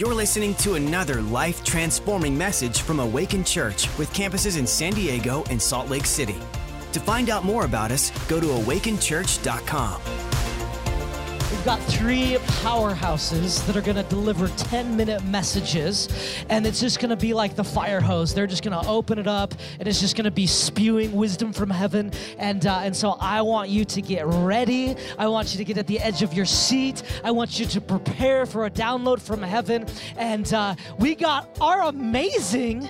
You're listening to another life transforming message from Awaken Church with campuses in San Diego and Salt Lake City. To find out more about us, go to awakenchurch.com. We've got three powerhouses that are going to deliver 10 minute messages, and it's just going to be like the fire hose. They're just going to open it up, and it's just going to be spewing wisdom from heaven. And, uh, and so I want you to get ready. I want you to get at the edge of your seat. I want you to prepare for a download from heaven. And uh, we got our amazing,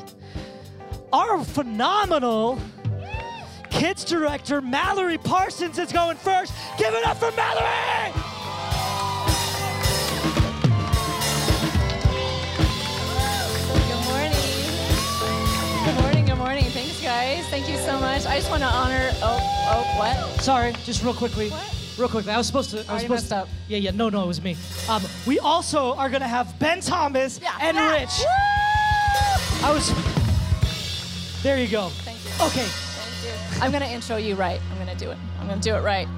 our phenomenal, kids director Mallory Parsons is going first. Give it up for Mallory! Thank you so much. I just want to honor. Oh, oh, what? Sorry, just real quickly. What? Real quickly, I was supposed to. I was Already supposed messed to. up. Yeah, yeah. No, no, it was me. Um, we also are gonna have Ben Thomas Yeah. and Yeah. Rich. I was. There you go. Thank you. Okay. Thank you. I'm gonna intro you right. I'm gonna do it. I'm gonna do it right.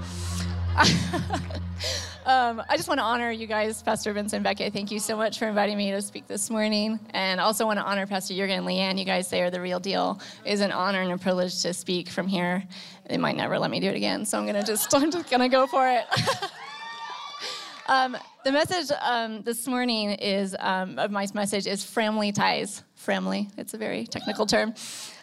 um, I just want to honor you guys, Pastor Vincent Beckett. Thank you so much for inviting me to speak this morning, and also want to honor Pastor Jurgen and Leanne. You guys, they are the real deal. It is an honor and a privilege to speak from here. They might never let me do it again, so I'm gonna just I'm just gonna go for it. Um, the message um, this morning is um, of my message is family ties. Family, it's a very technical term.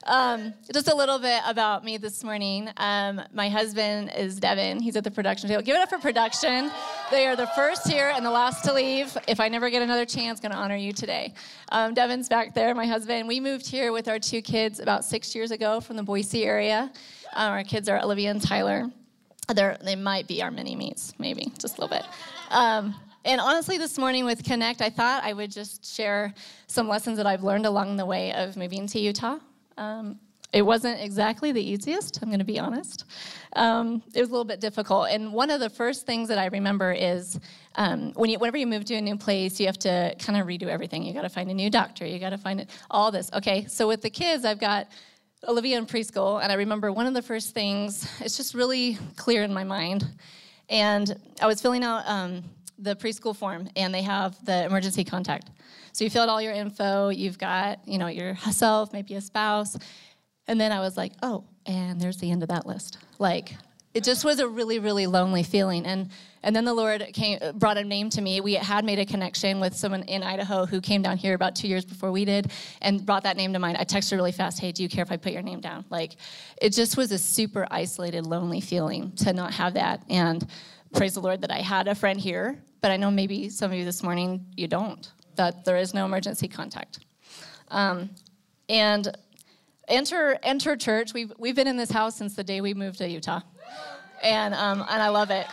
Um, just a little bit about me this morning. Um, my husband is Devin. He's at the production table. Give it up for production. They are the first here and the last to leave. If I never get another chance, going to honor you today. Um, Devin's back there, my husband. We moved here with our two kids about six years ago from the Boise area. Um, our kids are Olivia and Tyler. They're, they might be our mini meets, maybe, just a little bit. Um, and honestly, this morning with Connect, I thought I would just share some lessons that I've learned along the way of moving to Utah. Um, it wasn't exactly the easiest, I'm going to be honest. Um, it was a little bit difficult. And one of the first things that I remember is um, when you, whenever you move to a new place, you have to kind of redo everything. You got to find a new doctor, you got to find it, all this. Okay, so with the kids, I've got Olivia in preschool, and I remember one of the first things, it's just really clear in my mind. And I was filling out um, the preschool form, and they have the emergency contact. So you fill out all your info, you've got, you know, yourself, maybe a spouse. And then I was like, oh, and there's the end of that list. Like, it just was a really, really lonely feeling. And and then the Lord came, brought a name to me. We had made a connection with someone in Idaho who came down here about two years before we did, and brought that name to mind. I texted her really fast. Hey, do you care if I put your name down? Like, it just was a super isolated, lonely feeling to not have that. And praise the Lord that I had a friend here. But I know maybe some of you this morning you don't. That there is no emergency contact. Um, and enter enter church. We've we've been in this house since the day we moved to Utah, and um, and I love it.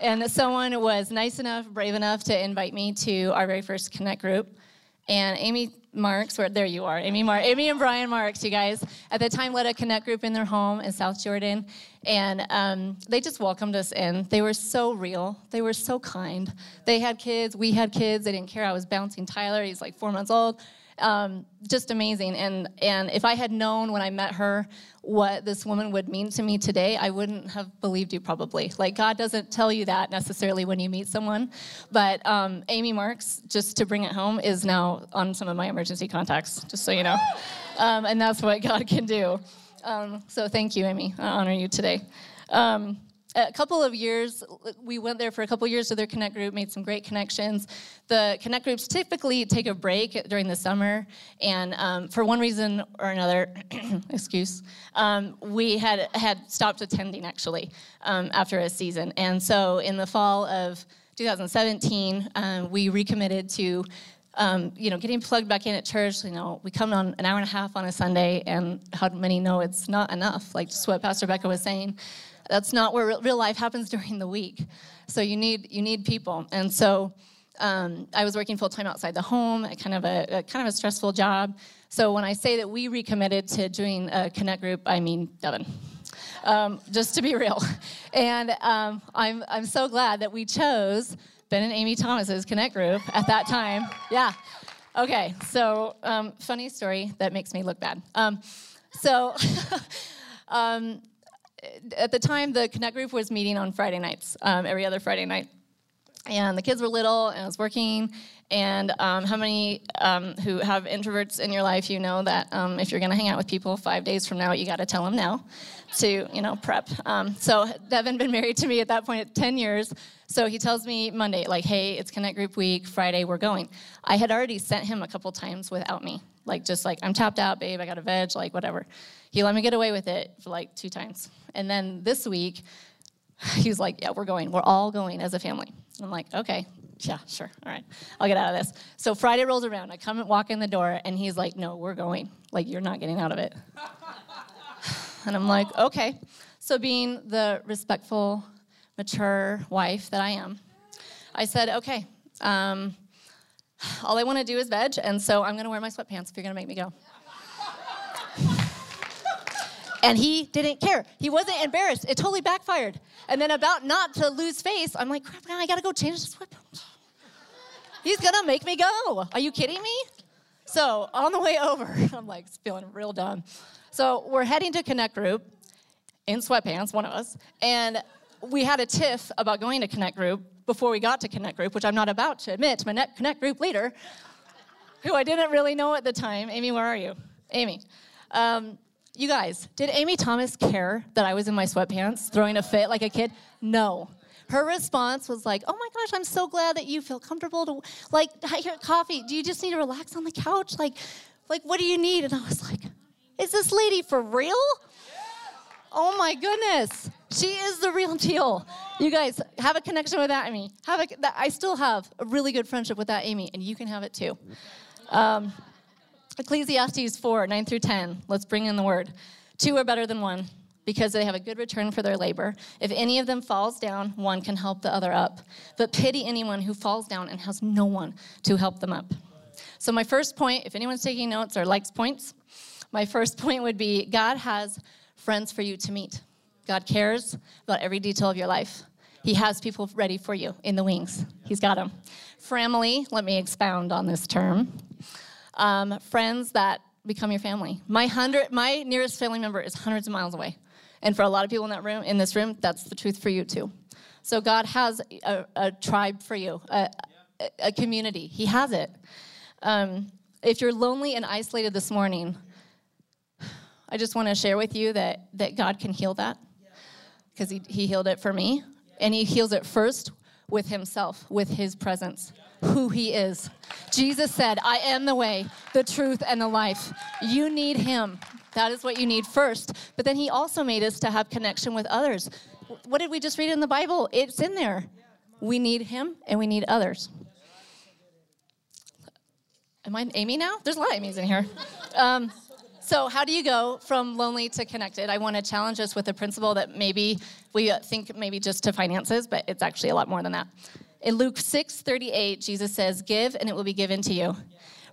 And someone was nice enough, brave enough to invite me to our very first Connect group. And Amy Marks, where there you are, Amy Mar- Amy and Brian Marks, you guys, at the time led a Connect group in their home in South Jordan, and um, they just welcomed us in. They were so real. They were so kind. They had kids. We had kids. They didn't care. I was bouncing Tyler. He's like four months old um, just amazing. And and if I had known when I met her what this woman would mean to me today, I wouldn't have believed you probably. Like God doesn't tell you that necessarily when you meet someone. But um, Amy Marks, just to bring it home, is now on some of my emergency contacts. Just so you know, um, and that's what God can do. Um, so thank you, Amy. I honor you today. A couple of years, we went there for a couple of years with their Connect group, made some great connections. The Connect groups typically take a break during the summer, and um, for one reason or another, excuse, um, we had had stopped attending actually um, after a season. And so in the fall of 2017, um, we recommitted to um, you know, getting plugged back in at church, you know, we come on an hour and a half on a Sunday, and how many know it's not enough? Like just what Pastor Becca was saying, that's not where real life happens during the week. So you need you need people, and so um, I was working full time outside the home, a kind of a, a, kind of a stressful job. So when I say that we recommitted to doing a connect group, I mean Devin. Um, just to be real, and um, I'm I'm so glad that we chose Ben and Amy Thomas's Connect group at that time. Yeah. Okay. So, um, funny story that makes me look bad. Um, so, um, at the time, the Connect group was meeting on Friday nights, um, every other Friday night. and the kids were little, and I was working. And um, how many um, who have introverts in your life, you know that um, if you're going to hang out with people five days from now, you got to tell them now to, you know, prep. Um, so Devin been married to me at that point at 10 years. So he tells me Monday, like, hey, it's Connect Group week. Friday, we're going. I had already sent him a couple times without me, like just like I'm tapped out, babe. I got a veg, like whatever. He let me get away with it for like two times. And then this week, he was like, yeah, we're going. We're all going as a family. I'm like, okay, yeah, sure. All right. I'll get out of this. So Friday rolls around. I come and walk in the door, and he's like, no, we're going. Like, you're not getting out of it. and I'm like, okay. So, being the respectful, mature wife that I am, I said, okay, um, all I want to do is veg, and so I'm going to wear my sweatpants if you're going to make me go. And he didn't care. He wasn't embarrassed. It totally backfired. And then, about not to lose face, I'm like, crap, I gotta go change the sweatpants. He's gonna make me go. Are you kidding me? So, on the way over, I'm like feeling real dumb. So, we're heading to Connect Group in sweatpants, one of us, and we had a tiff about going to Connect Group before we got to Connect Group, which I'm not about to admit to my Connect Group leader, who I didn't really know at the time. Amy, where are you? Amy. Um, you guys, did Amy Thomas care that I was in my sweatpants throwing a fit like a kid? No. Her response was like, "Oh my gosh, I'm so glad that you feel comfortable to like here coffee. Do you just need to relax on the couch? Like like what do you need?" And I was like, "Is this lady for real?" Oh my goodness. She is the real deal. You guys have a connection with that Amy. Have a, that, I still have a really good friendship with that Amy, and you can have it too. Um, Ecclesiastes 4 9 through 10. Let's bring in the word. Two are better than one because they have a good return for their labor. If any of them falls down, one can help the other up. But pity anyone who falls down and has no one to help them up. So, my first point, if anyone's taking notes or likes points, my first point would be God has friends for you to meet. God cares about every detail of your life. He has people ready for you in the wings. He's got them. Family, let me expound on this term um, friends that become your family. My hundred, my nearest family member is hundreds of miles away, and for a lot of people in that room, in this room, that's the truth for you too. So God has a, a tribe for you, a, a, community. He has it. Um, if you're lonely and isolated this morning, I just want to share with you that that God can heal that because he, he healed it for me, and He heals it first with Himself, with His presence who he is. Jesus said, I am the way, the truth, and the life. You need him. That is what you need first. But then he also made us to have connection with others. What did we just read in the Bible? It's in there. We need him and we need others. Am I Amy now? There's a lot of Amy's in here. Um, so, how do you go from lonely to connected? I want to challenge us with a principle that maybe we think maybe just to finances, but it's actually a lot more than that. In Luke 6 38, Jesus says, Give and it will be given to you.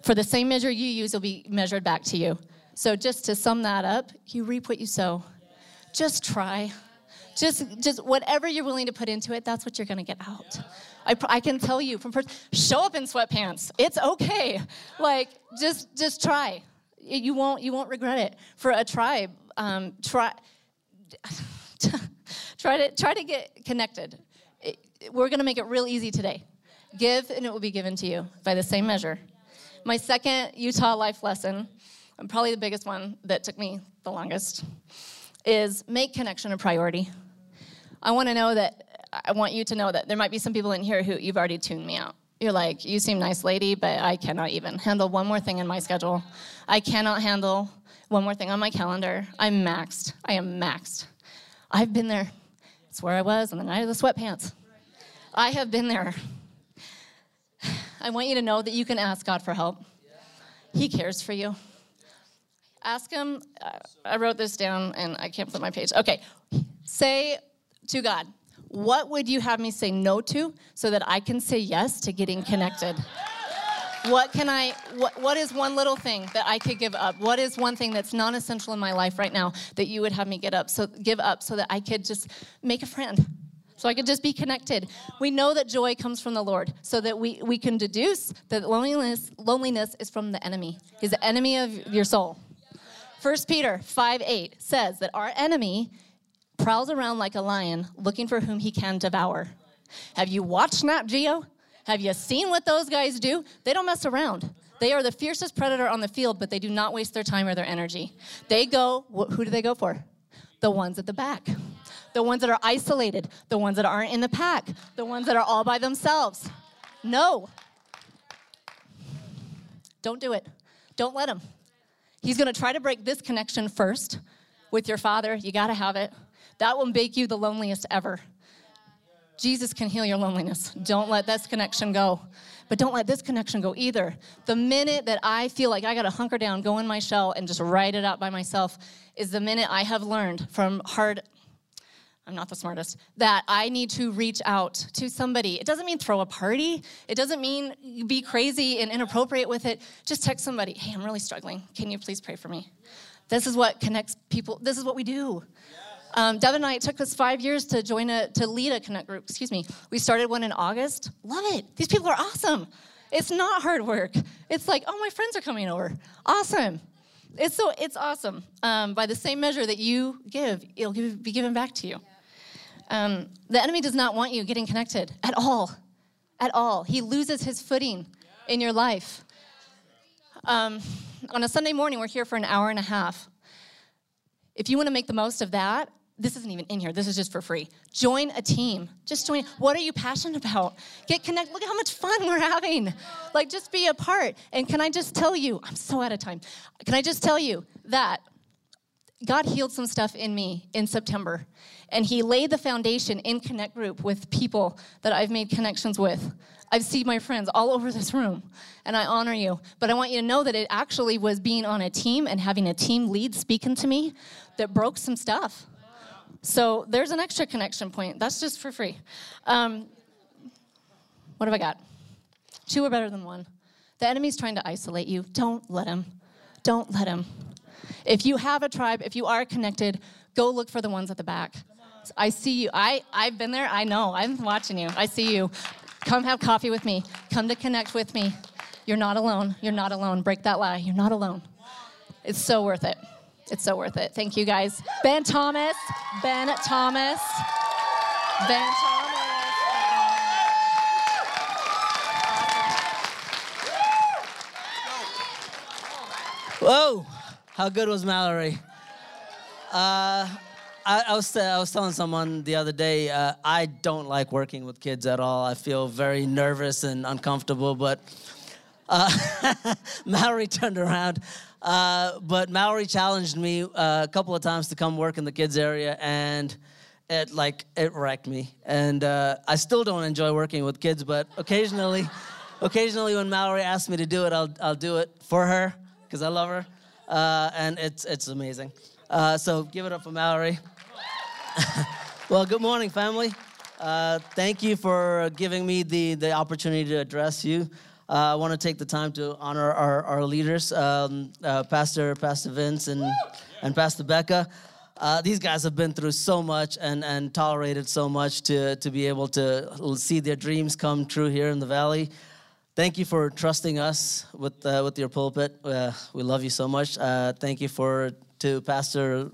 For the same measure you use will be measured back to you. So just to sum that up, you reap what you sow. Just try. Just, just whatever you're willing to put into it, that's what you're going to get out. I, I can tell you from first, show up in sweatpants. It's okay. Like, just, just try. You won't, you won't regret it. For a tribe, um, try, try to, try to get connected we're going to make it real easy today. Give, and it will be given to you by the same measure. My second Utah life lesson, and probably the biggest one that took me the longest, is make connection a priority. I want to know that, I want you to know that there might be some people in here who you've already tuned me out. You're like, you seem nice, lady, but I cannot even handle one more thing in my schedule. I cannot handle one more thing on my calendar. I'm maxed. I am maxed. I've been there. It's where I was on the night of the sweatpants. I have been there. I want you to know that you can ask God for help. He cares for you. Ask Him. Uh, I wrote this down and I can't flip my page. Okay. Say to God, what would you have me say no to so that I can say yes to getting connected? What can I, what, what is one little thing that I could give up? What is one thing that's non essential in my life right now that you would have me get up, so, give up so that I could just make a friend? so I could just be connected. We know that joy comes from the Lord, so that we, we can deduce that loneliness, loneliness is from the enemy. He's the enemy of your soul. 1 Peter 5 8 says that our enemy prowls around like a lion looking for whom he can devour. Have you watched Nat Geo? Have you seen what those guys do? They don't mess around. They are the fiercest predator on the field, but they do not waste their time or their energy. They go, who do they go for? The ones at the back, the ones that are isolated, the ones that aren't in the pack, the ones that are all by themselves. No. Don't do it. Don't let him. He's going to try to break this connection first with your father. You got to have it. That will make you the loneliest ever. Jesus can heal your loneliness. Don't let this connection go. But don't let this connection go either. The minute that I feel like I got to hunker down, go in my shell, and just write it out by myself is the minute I have learned from hard, I'm not the smartest, that I need to reach out to somebody. It doesn't mean throw a party, it doesn't mean be crazy and inappropriate with it. Just text somebody, hey, I'm really struggling. Can you please pray for me? This is what connects people, this is what we do. Um, Devin and I, it took us five years to join a, to lead a Connect group, excuse me. We started one in August. Love it. These people are awesome. It's not hard work. It's like, oh, my friends are coming over. Awesome. It's so, it's awesome. Um, by the same measure that you give, it'll give, be given back to you. Um, the enemy does not want you getting connected at all. At all. He loses his footing in your life. Um, on a Sunday morning, we're here for an hour and a half. If you want to make the most of that, this isn't even in here. This is just for free. Join a team. Just join. What are you passionate about? Get connected. Look at how much fun we're having. Like, just be a part. And can I just tell you, I'm so out of time. Can I just tell you that God healed some stuff in me in September, and He laid the foundation in Connect Group with people that I've made connections with. I've seen my friends all over this room, and I honor you. But I want you to know that it actually was being on a team and having a team lead speaking to me that broke some stuff. So there's an extra connection point. That's just for free. Um, what have I got? Two are better than one. The enemy's trying to isolate you. Don't let him. Don't let him. If you have a tribe, if you are connected, go look for the ones at the back. I see you. I, I've been there. I know. I'm watching you. I see you. Come have coffee with me. Come to connect with me. You're not alone. You're not alone. Break that lie. You're not alone. It's so worth it. It's so worth it. Thank you guys. Ben Thomas. Ben Thomas. Ben Thomas. Whoa, how good was Mallory? Uh, I, I, was was telling someone the other day uh, I don't like working with kids at all. I feel very nervous and uncomfortable. But uh, Mallory turned around. Uh, but Mallory challenged me uh, a couple of times to come work in the kids area, and it like it wrecked me. And uh, I still don't enjoy working with kids, but occasionally, occasionally when Mallory asks me to do it, I'll I'll do it for her because I love her, uh, and it's it's amazing. Uh, so give it up for Mallory. well, good morning, family. Thank you for giving me the, the opportunity to address you. Uh, I want to take the time to honor our, our leaders, um, uh, Pastor Pastor Vince and, and Pastor Becca. Uh, these guys have been through so much and, and tolerated so much to, to be able to see their dreams come true here in the valley. Thank you for trusting us with, uh, with your pulpit. Uh, we love you so much. Uh, thank you for to Pastor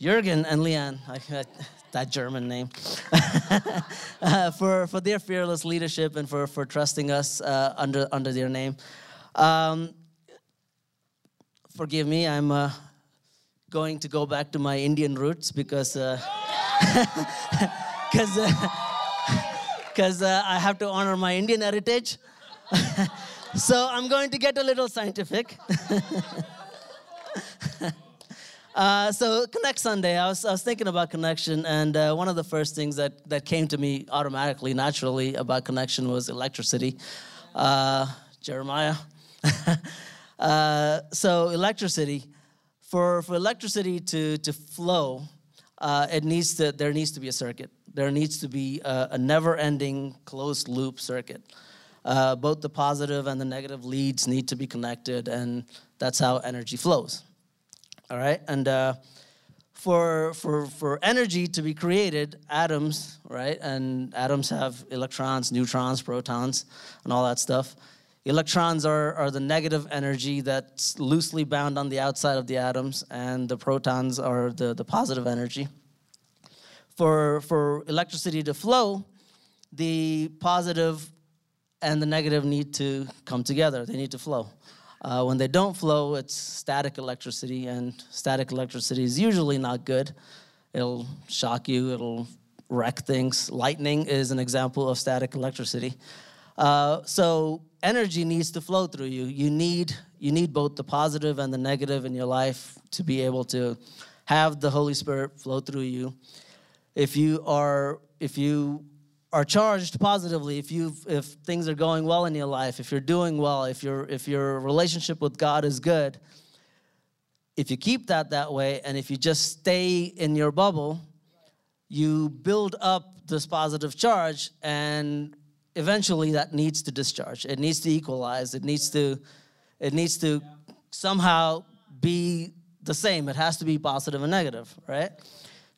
Jurgen and Leanne. That German name, uh, for, for their fearless leadership and for, for trusting us uh, under, under their name. Um, forgive me, I'm uh, going to go back to my Indian roots because because uh, because uh, uh, I have to honor my Indian heritage. so I'm going to get a little scientific. Uh, so Connect Sunday, I was, I was thinking about connection, and uh, one of the first things that, that came to me automatically, naturally, about connection was electricity. Uh, Jeremiah. Uh, so electricity, for, for electricity to, to flow, uh, it needs to, there needs to be a circuit. There needs to be a, a never-ending closed loop circuit. both the positive and the negative leads need to be connected, and that's how energy flows all right? And uh, for, for, for energy to be created, atoms, right? And atoms have electrons, neutrons, protons, and all that stuff. Electrons are, are the negative energy that's loosely bound on the outside of the atoms, and the protons are the, the positive energy. for, for electricity to flow, the positive and the negative need to come together, they need to flow. Uh, when they don't flow, it's static electricity, and static electricity is usually not good. It'll shock you, it'll wreck things. Lightning is an example of static electricity. Uh, so energy needs to flow through you. You need you need both the positive and the negative in your life to be able to have the Holy Spirit flow through you. If you are if you are charged positively, if you if things are going well in your life, if you're doing well, if your if your relationship with God is good, if you keep that that way and if you just stay in your bubble, you build up this positive charge and eventually that needs to discharge. It needs to equalize. It needs to it needs to somehow be the same. It has to be positive and negative, right?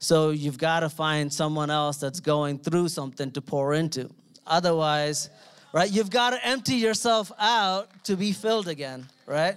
So you've got to find someone else that's going through something to pour into. Otherwise, right? You've got to empty yourself out to be filled again, right?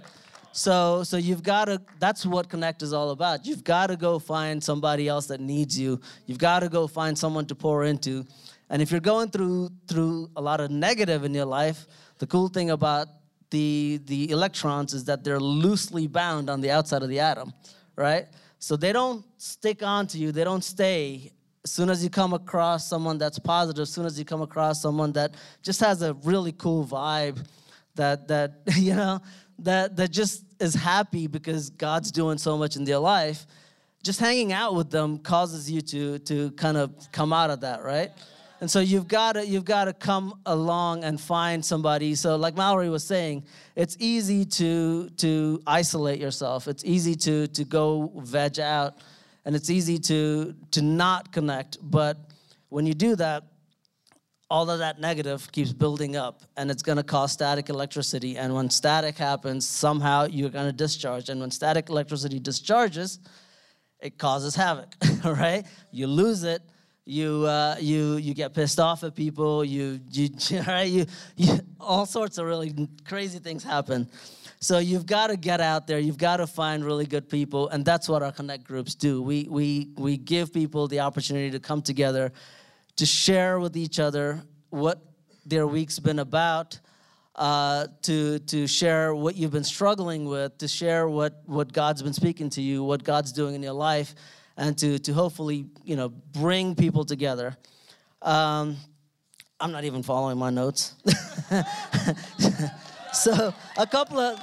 So so you've got to that's what connect is all about. You've got to go find somebody else that needs you. You've got to go find someone to pour into. And if you're going through through a lot of negative in your life, the cool thing about the the electrons is that they're loosely bound on the outside of the atom, right? So they don't stick onto you, they don't stay. As soon as you come across someone that's positive, as soon as you come across someone that just has a really cool vibe, that that you know, that that just is happy because God's doing so much in their life, just hanging out with them causes you to to kind of come out of that, right? And so you've got to you've got to come along and find somebody. So like Mallory was saying, it's easy to to isolate yourself. It's easy to to go veg out, and it's easy to to not connect. But when you do that, all of that negative keeps building up and it's going to cause static electricity and when static happens somehow you're going to discharge and when static electricity discharges it causes havoc right you lose it you uh, you you get pissed off at people. You you right you, you all sorts of really crazy things happen. So you've got to get out there. You've got to find really good people, and that's what our connect groups do. We we we give people the opportunity to come together, to share with each other what their week's been about. Uh, to to share what you've been struggling with, to share what what God's been speaking to you, what God's doing in your life, and to, to hopefully, you know, bring people together. Um, I'm not even following my notes. so a couple of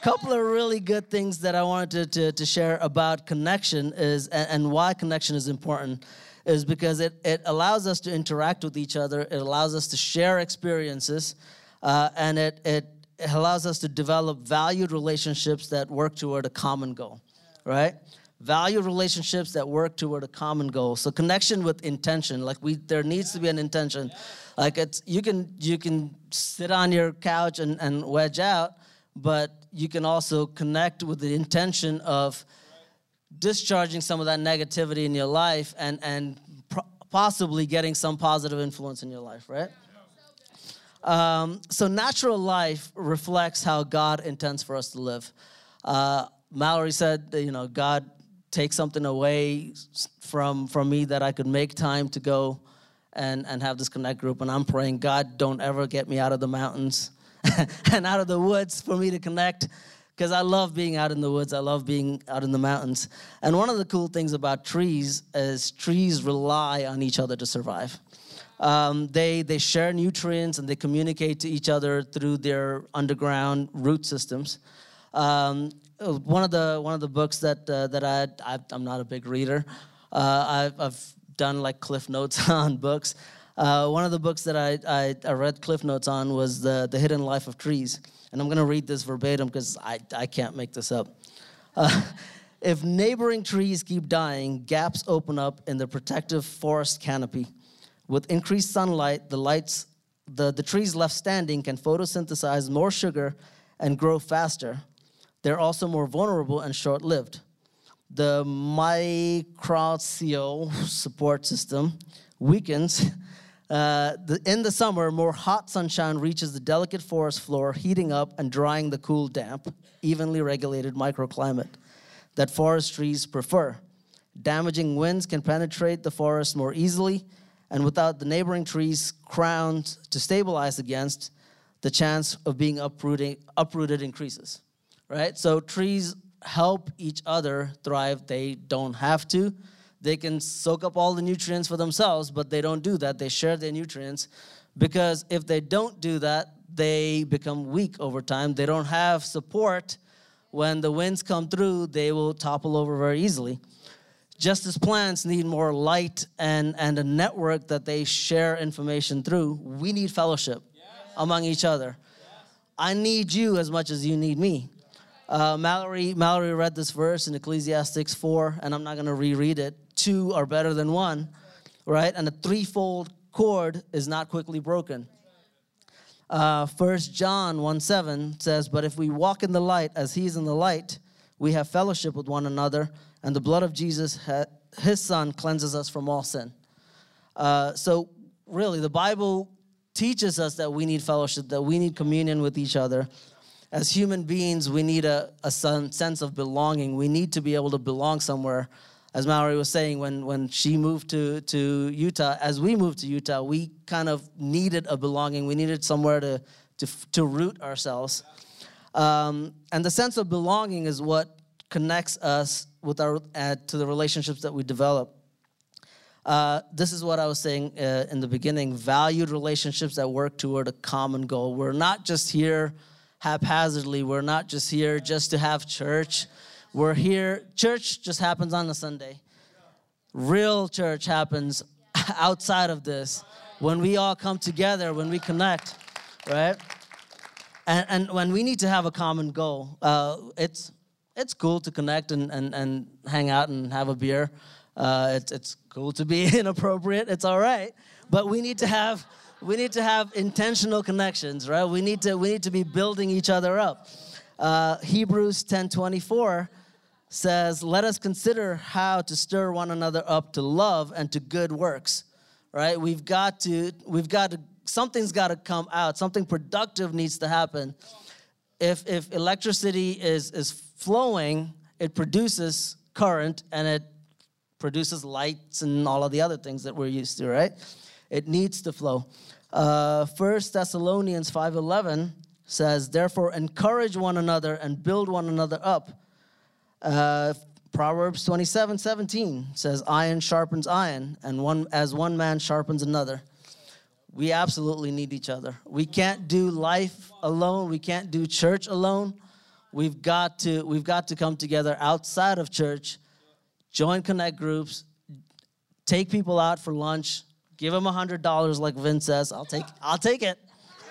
couple of really good things that I wanted to, to, to share about connection is and, and, why connection is important is because it, it allows us to interact with each other, it allows us to share experiences, uh, and it, it, it allows us to develop valued relationships that work toward a common goal, right? Value relationships that work toward a common goal. So connection with intention like we there needs to be an intention. Like it's you can you can sit on your couch and, and wedge out but you can also connect with the intention of discharging some of that negativity in your life and and possibly getting some positive influence in your life right? Um, so natural life reflects how god intends for us to live. Uh, mallory said you know god take something away from from me that I could make time to go and and have this connect group. And I'm praying God don't ever get me out of the mountains and out of the woods for me to connect. Because I love being out in the woods. I love being out in the mountains. And one of the cool things about trees is trees rely on each other to survive. Um, they they share nutrients and they communicate to each other through their underground root systems. Um, one of the one of the books that uh, that I, I am not a big reader. Uh, I've, I've done like cliff notes on books. Uh, one of the books that I, I, I, read cliff notes on was the the Hidden Life of Trees, and I'm going to read this verbatim because I I can't make this up. Uh, if neighboring trees keep dying, gaps open up in the protective forest canopy. With increased sunlight, the lights the, the trees left standing can photosynthesize more sugar and grow faster they're also more vulnerable and short lived. The microbial support system weakens. Uh, the, in the summer, more hot sunshine reaches the delicate forest floor, heating up and drying the cool, damp, evenly regulated microclimate that forest trees prefer. Damaging winds can penetrate the forest more easily, and without the neighboring trees crowned to stabilize against, the chance of being uprooted, uprooted increases. Right? So trees help each other thrive. They don't have to. They can soak up all the nutrients for themselves, but they don't do that. They share their nutrients because if they don't do that, they become weak over time. They don't have support. When the winds come through, they will topple over very easily. Just as plants need more light and, and a network that they share information through, we need fellowship yes. among each other. Yes. I need you as much as you need me. Uh, Mallory, Mallory read this verse in Ecclesiastes 4, and I'm not going to reread it. Two are better than one, right? And a threefold cord is not quickly broken. Uh, John 1 7 says, But if we walk in the light as he is in the light, we have fellowship with one another, and the blood of Jesus, his son, cleanses us from all sin. Uh, so, really, the Bible teaches us that we need fellowship, that we need communion with each other. As human beings, we need a, a sense of belonging. We need to be able to belong somewhere. As Mallory was saying, when, when she moved to, to Utah, as we moved to Utah, we kind of needed a belonging. We needed somewhere to, to, to root ourselves. Um, and the sense of belonging is what connects us with our uh, to the relationships that we develop. Uh, this is what I was saying uh, in the beginning valued relationships that work toward a common goal. We're not just here haphazardly, we're not just here just to have church. We're here, church just happens on a Sunday. Real church happens outside of this when we all come together, when we connect, right? And, and when we need to have a common goal, uh, it's it's cool to connect and, and, and hang out and have a beer. Uh, it's, it's cool to be inappropriate. It's all right. But we need to have we need to have intentional connections, right? We need to we need to be building each other up. Uh, Hebrews 10:24 says, "Let us consider how to stir one another up to love and to good works." Right? We've got to we've got to something's got to come out. Something productive needs to happen. If if electricity is is flowing, it produces current and it produces lights and all of the other things that we're used to, right? It needs to flow. Uh, 1 Thessalonians 5.11 says, Therefore encourage one another and build one another up. Uh, Proverbs 27, 17 says, Iron sharpens iron, and one as one man sharpens another. We absolutely need each other. We can't do life alone. We can't do church alone we've got to we've got to come together outside of church join connect groups take people out for lunch give hundred dollars like vince says i'll take i'll take it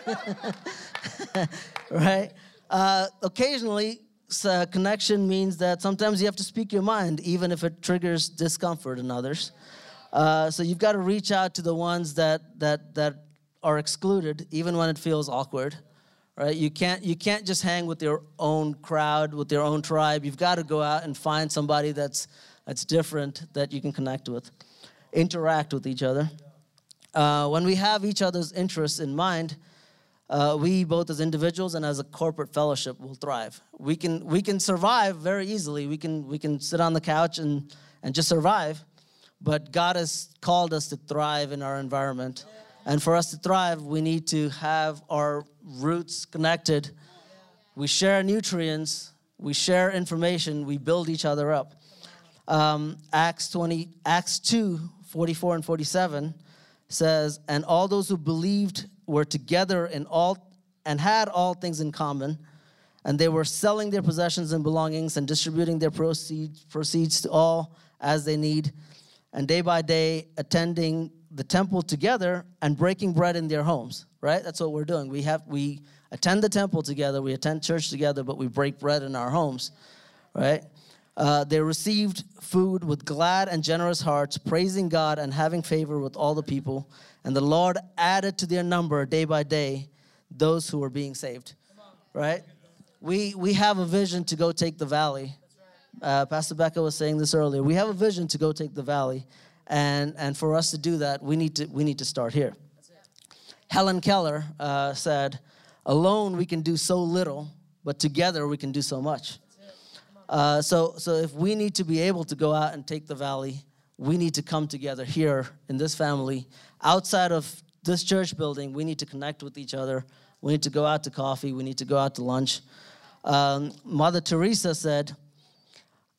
right uh, occasionally uh, connection means that sometimes you have to speak your mind even if it triggers discomfort in others uh, so you've got to reach out to the ones that that that are excluded even when it feels awkward right? You can't you can't just hang with your own crowd, with your own tribe. You've got to go out and find somebody that's that's different that you can connect with, interact with each other. Uh, when we have each other's interests in mind, uh, we both as individuals and as a corporate fellowship will thrive. We can we can survive very easily. We can we can sit on the couch and and just survive, but God has called us to thrive in our environment. And for us to thrive, we need to have our roots connected. We share nutrients, we share information, we build each other up. Um, Acts 20, Acts 2, 44 and 47 says, And all those who believed were together in all and had all things in common, and they were selling their possessions and belongings and distributing their proceeds, proceeds to all as they need, and day by day attending the temple together and breaking bread in their homes right? That's what we're doing. We have we attend the temple together, we attend church together, but we break bread in our homes, right? Uh, they received food with glad and generous hearts, praising God and having favor with all the people. And the Lord added to their number day by day those who were being saved, right? We, we have a vision to go take the valley. Uh, Pastor Becca was saying this earlier. We have a vision to go take the valley. And, and for us to do that, we need to, we need to start here. Helen Keller uh, said, Alone we can do so little, but together we can do so much. Uh, so, so if we need to be able to go out and take the valley, we need to come together here in this family. Outside of this church building, we need to connect with each other. We need to go out to coffee. We need to go out to lunch. Um, Mother Teresa said,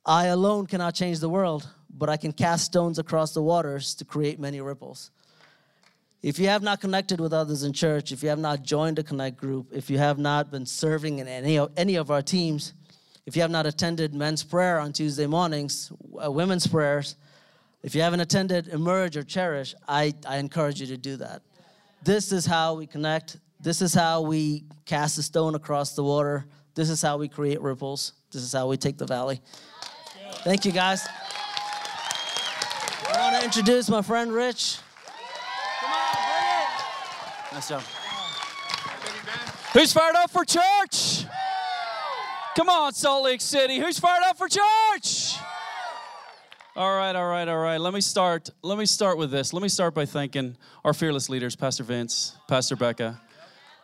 I alone cannot change the world, but I can cast stones across the waters to create many ripples. If you have not connected with others in church, if you have not joined a connect group, if you have not been serving in any of, any of our teams, if you have not attended men's prayer on Tuesday mornings, uh, women's prayers, if you haven't attended Emerge or Cherish, I, I encourage you to do that. This is how we connect. This is how we cast a stone across the water. This is how we create ripples. This is how we take the valley. Thank you, guys. I want to introduce my friend Rich. Come on, bring it. Nice job. Who's fired up for church? Come on, Salt Lake City. Who's fired up for church? All right, all right, all right. Let me start. Let me start with this. Let me start by thanking our fearless leaders, Pastor Vince, Pastor Becca.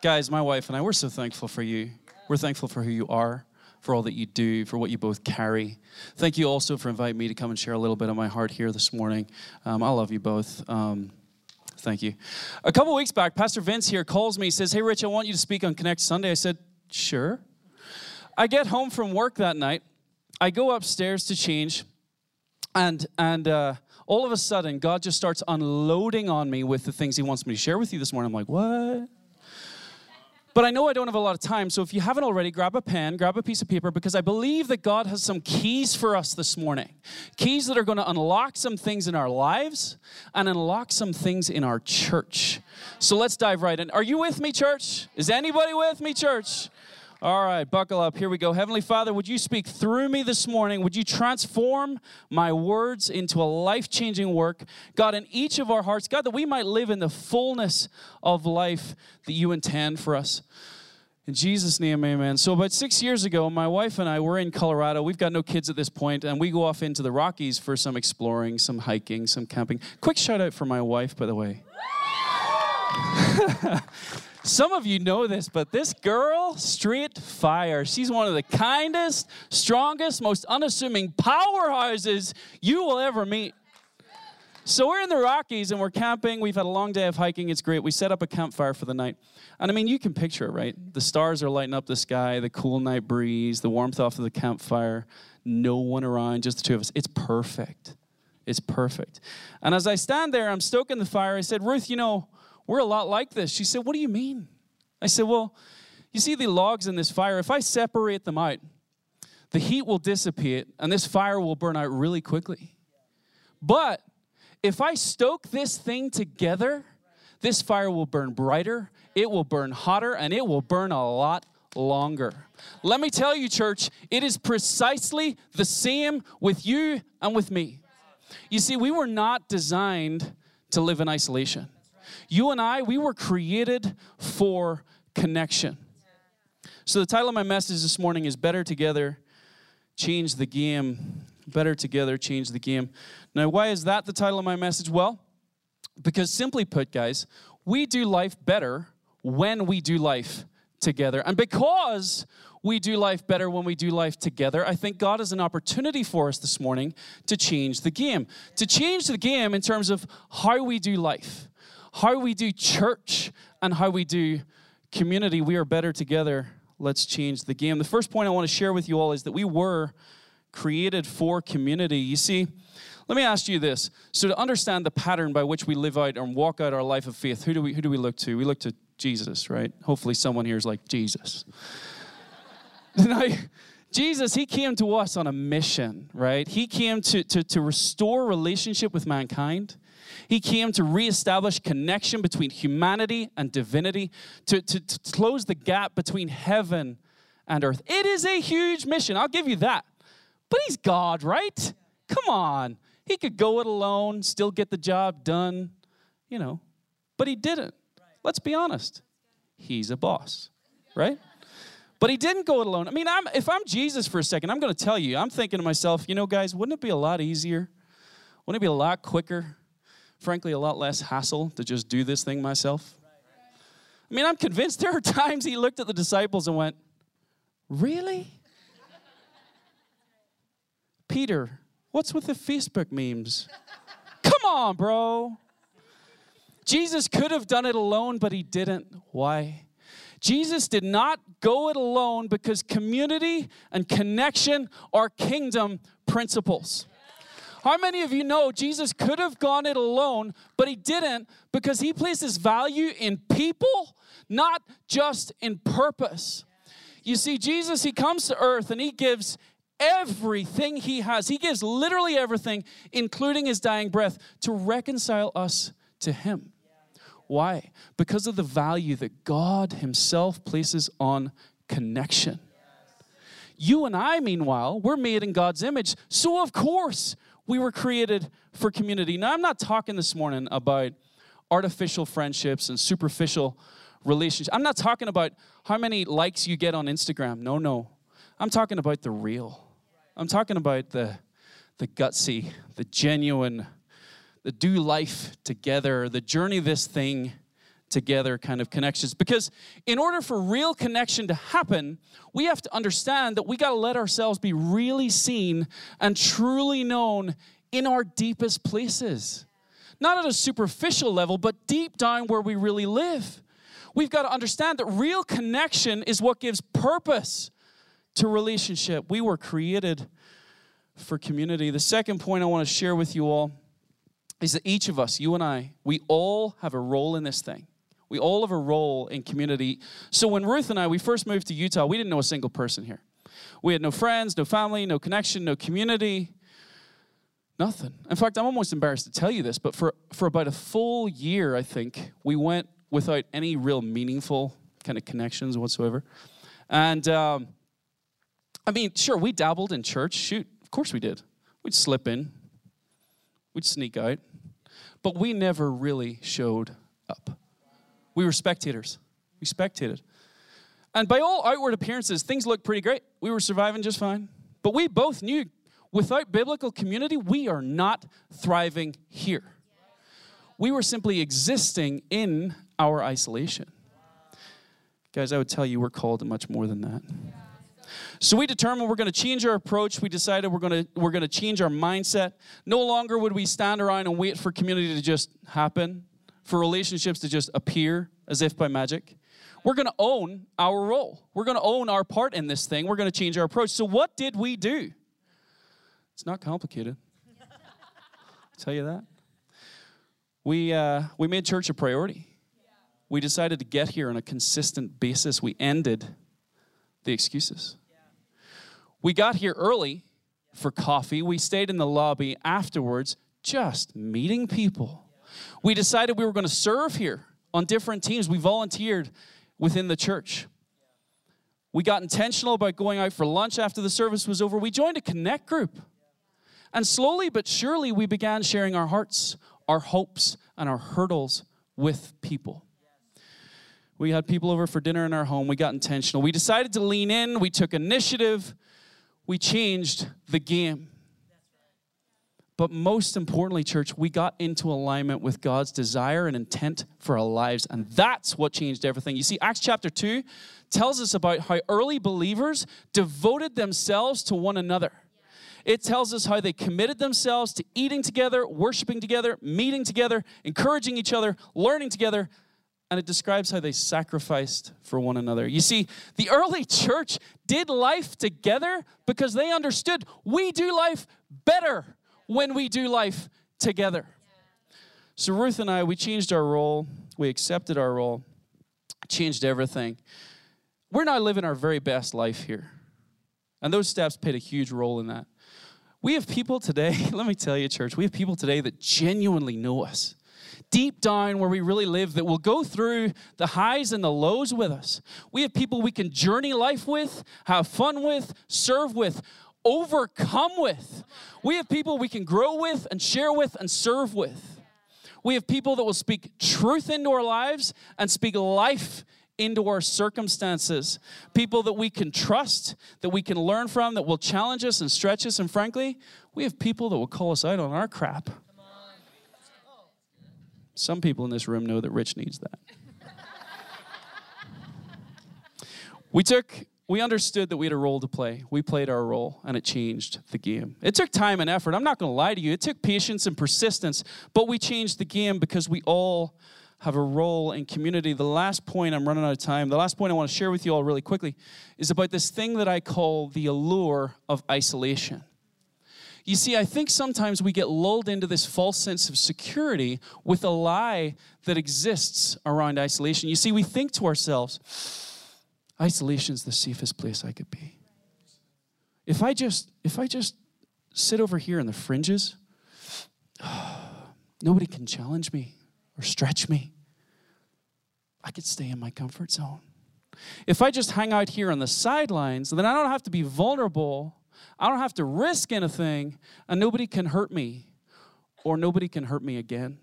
Guys, my wife and I, we're so thankful for you. We're thankful for who you are, for all that you do, for what you both carry. Thank you also for inviting me to come and share a little bit of my heart here this morning. Um, I love you both. Um, Thank you. A couple weeks back, Pastor Vince here calls me, He says, Hey, Rich, I want you to speak on Connect Sunday. I said, Sure. I get home from work that night. I go upstairs to change, and, and uh, all of a sudden, God just starts unloading on me with the things He wants me to share with you this morning. I'm like, What? But I know I don't have a lot of time, so if you haven't already, grab a pen, grab a piece of paper, because I believe that God has some keys for us this morning. Keys that are going to unlock some things in our lives and unlock some things in our church. So let's dive right in. Are you with me, church? Is anybody with me, church? All right, buckle up. Here we go. Heavenly Father, would you speak through me this morning? Would you transform my words into a life changing work? God, in each of our hearts, God, that we might live in the fullness of life that you intend for us. In Jesus' name, amen. So, about six years ago, my wife and I were in Colorado. We've got no kids at this point, and we go off into the Rockies for some exploring, some hiking, some camping. Quick shout out for my wife, by the way. Some of you know this, but this girl, straight fire. She's one of the kindest, strongest, most unassuming powerhouses you will ever meet. So we're in the Rockies and we're camping. We've had a long day of hiking. It's great. We set up a campfire for the night. And I mean, you can picture it, right? The stars are lighting up the sky, the cool night breeze, the warmth off of the campfire, no one around, just the two of us. It's perfect. It's perfect. And as I stand there, I'm stoking the fire. I said, Ruth, you know, we're a lot like this. She said, What do you mean? I said, Well, you see the logs in this fire, if I separate them out, the heat will dissipate and this fire will burn out really quickly. But if I stoke this thing together, this fire will burn brighter, it will burn hotter, and it will burn a lot longer. Let me tell you, church, it is precisely the same with you and with me. You see, we were not designed to live in isolation. You and I, we were created for connection. So, the title of my message this morning is Better Together, Change the Game. Better Together, Change the Game. Now, why is that the title of my message? Well, because simply put, guys, we do life better when we do life together. And because we do life better when we do life together, I think God has an opportunity for us this morning to change the game. To change the game in terms of how we do life how we do church and how we do community, we are better together. Let's change the game. The first point I want to share with you all is that we were created for community. You see, let me ask you this. So to understand the pattern by which we live out and walk out our life of faith, who do we who do we look to? We look to Jesus, right? Hopefully someone here is like Jesus. now, Jesus, he came to us on a mission, right? He came to, to, to restore relationship with mankind. He came to reestablish connection between humanity and divinity, to, to, to close the gap between heaven and earth. It is a huge mission, I'll give you that. But he's God, right? Come on. He could go it alone, still get the job done, you know. But he didn't. Let's be honest. He's a boss, right? But he didn't go it alone. I mean, I'm, if I'm Jesus for a second, I'm going to tell you, I'm thinking to myself, you know, guys, wouldn't it be a lot easier? Wouldn't it be a lot quicker frankly, a lot less hassle to just do this thing myself. I mean, I'm convinced there are times he looked at the disciples and went, Really? Peter, what's with the Facebook memes? Come on, bro. Jesus could have done it alone, but he didn't. Why? Jesus did not go it alone because community and connection are kingdom principles. How many of you know Jesus could have gone it alone, but he didn't because he places value in people, not just in purpose? You see, Jesus, he comes to earth and he gives everything he has. He gives literally everything, including his dying breath, to reconcile us to him. Why? Because of the value that God himself places on connection. You and I, meanwhile, we're made in God's image. So, of course, we were created for community. Now, I'm not talking this morning about artificial friendships and superficial relationships. I'm not talking about how many likes you get on Instagram. No, no. I'm talking about the real. I'm talking about the, the gutsy, the genuine, the do life together, the journey this thing together kind of connections. Because in order for real connection to happen, we have to understand that we got to let ourselves be really seen and truly known in our deepest places. Not at a superficial level, but deep down where we really live. We've got to understand that real connection is what gives purpose to relationship. We were created for community. The second point I want to share with you all is that each of us, you and I, we all have a role in this thing. We all have a role in community. So when Ruth and I, we first moved to Utah, we didn't know a single person here. We had no friends, no family, no connection, no community, nothing. In fact, I'm almost embarrassed to tell you this, but for, for about a full year, I think, we went without any real meaningful kind of connections whatsoever. And um, I mean, sure, we dabbled in church. Shoot, of course we did. We'd slip in, we'd sneak out, but we never really showed up. We were spectators. We spectated. And by all outward appearances, things looked pretty great. We were surviving just fine. But we both knew without biblical community, we are not thriving here. We were simply existing in our isolation. Guys, I would tell you we're called to much more than that. So we determined we're going to change our approach. We decided we're going to we're going to change our mindset. No longer would we stand around and wait for community to just happen, for relationships to just appear as if by magic. We're going to own our role. We're going to own our part in this thing. We're going to change our approach. So what did we do? It's not complicated. I'll tell you that. We uh, we made church a priority. We decided to get here on a consistent basis. We ended the excuses. We got here early for coffee. We stayed in the lobby afterwards, just meeting people. We decided we were going to serve here on different teams. We volunteered within the church. We got intentional about going out for lunch after the service was over. We joined a connect group. And slowly but surely, we began sharing our hearts, our hopes, and our hurdles with people. We had people over for dinner in our home. We got intentional. We decided to lean in. We took initiative. We changed the game. But most importantly, church, we got into alignment with God's desire and intent for our lives. And that's what changed everything. You see, Acts chapter 2 tells us about how early believers devoted themselves to one another. It tells us how they committed themselves to eating together, worshiping together, meeting together, encouraging each other, learning together, and it describes how they sacrificed for one another. You see, the early church did life together because they understood we do life better when we do life together. So, Ruth and I, we changed our role, we accepted our role, changed everything. We're now living our very best life here. And those steps played a huge role in that. We have people today, let me tell you, church, we have people today that genuinely know us deep down where we really live that will go through the highs and the lows with us. We have people we can journey life with, have fun with, serve with, overcome with. We have people we can grow with and share with and serve with. We have people that will speak truth into our lives and speak life into our circumstances. People that we can trust, that we can learn from, that will challenge us and stretch us. And frankly, we have people that will call us out on our crap. Some people in this room know that Rich needs that. we took we understood that we had a role to play. We played our role, and it changed the game. It took time and effort. I'm not going to lie to you. It took patience and persistence, but we changed the game because we all have a role in community. The last point, I'm running out of time, the last point I want to share with you all really quickly is about this thing that I call the allure of isolation. You see, I think sometimes we get lulled into this false sense of security with a lie that exists around isolation. You see, we think to ourselves, isolation is the safest place I could be. If I just if I just sit over here in the fringes, nobody can challenge me or stretch me. I could stay in my comfort zone. If I just hang out here on the sidelines, then I don't have to be vulnerable. I don't have to risk anything, and nobody can hurt me or nobody can hurt me again.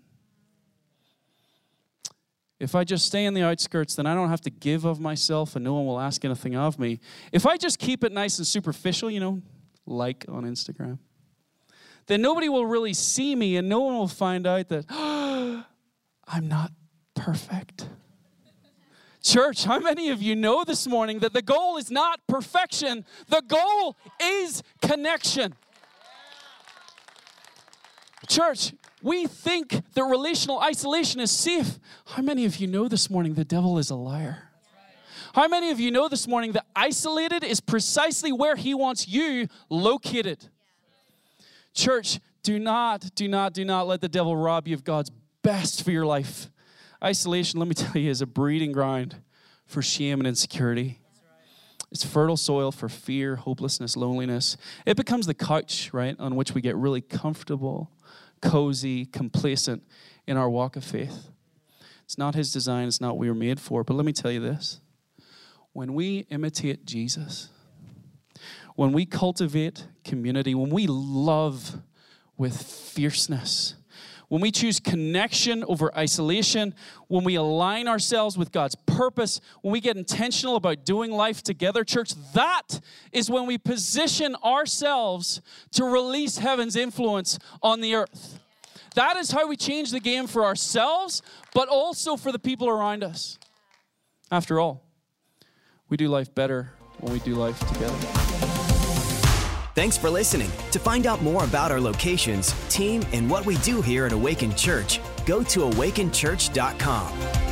If I just stay in the outskirts, then I don't have to give of myself and no one will ask anything of me. If I just keep it nice and superficial, you know, like on Instagram, then nobody will really see me and no one will find out that oh, I'm not perfect. Church, how many of you know this morning that the goal is not perfection, the goal is connection? Church, we think that relational isolation is safe. How many of you know this morning the devil is a liar? How many of you know this morning that isolated is precisely where he wants you located? Church, do not, do not, do not let the devil rob you of God's best for your life. Isolation, let me tell you, is a breeding ground for shame and insecurity. It's fertile soil for fear, hopelessness, loneliness. It becomes the couch, right, on which we get really comfortable cozy, complacent in our walk of faith. It's not His design, it's not what we were made for. But let me tell you this when we imitate Jesus, when we cultivate community, when we love with fierceness, when we choose connection over isolation, when we align ourselves with God's purpose, when we get intentional about doing life together, church, that is when we position ourselves to release heaven's influence on the earth. That is how we change the game for ourselves, but also for the people around us. After all, we do life better when we do life together. Thanks for listening. To find out more about our locations, team, and what we do here at Awaken Church, go to awakenchurch.com.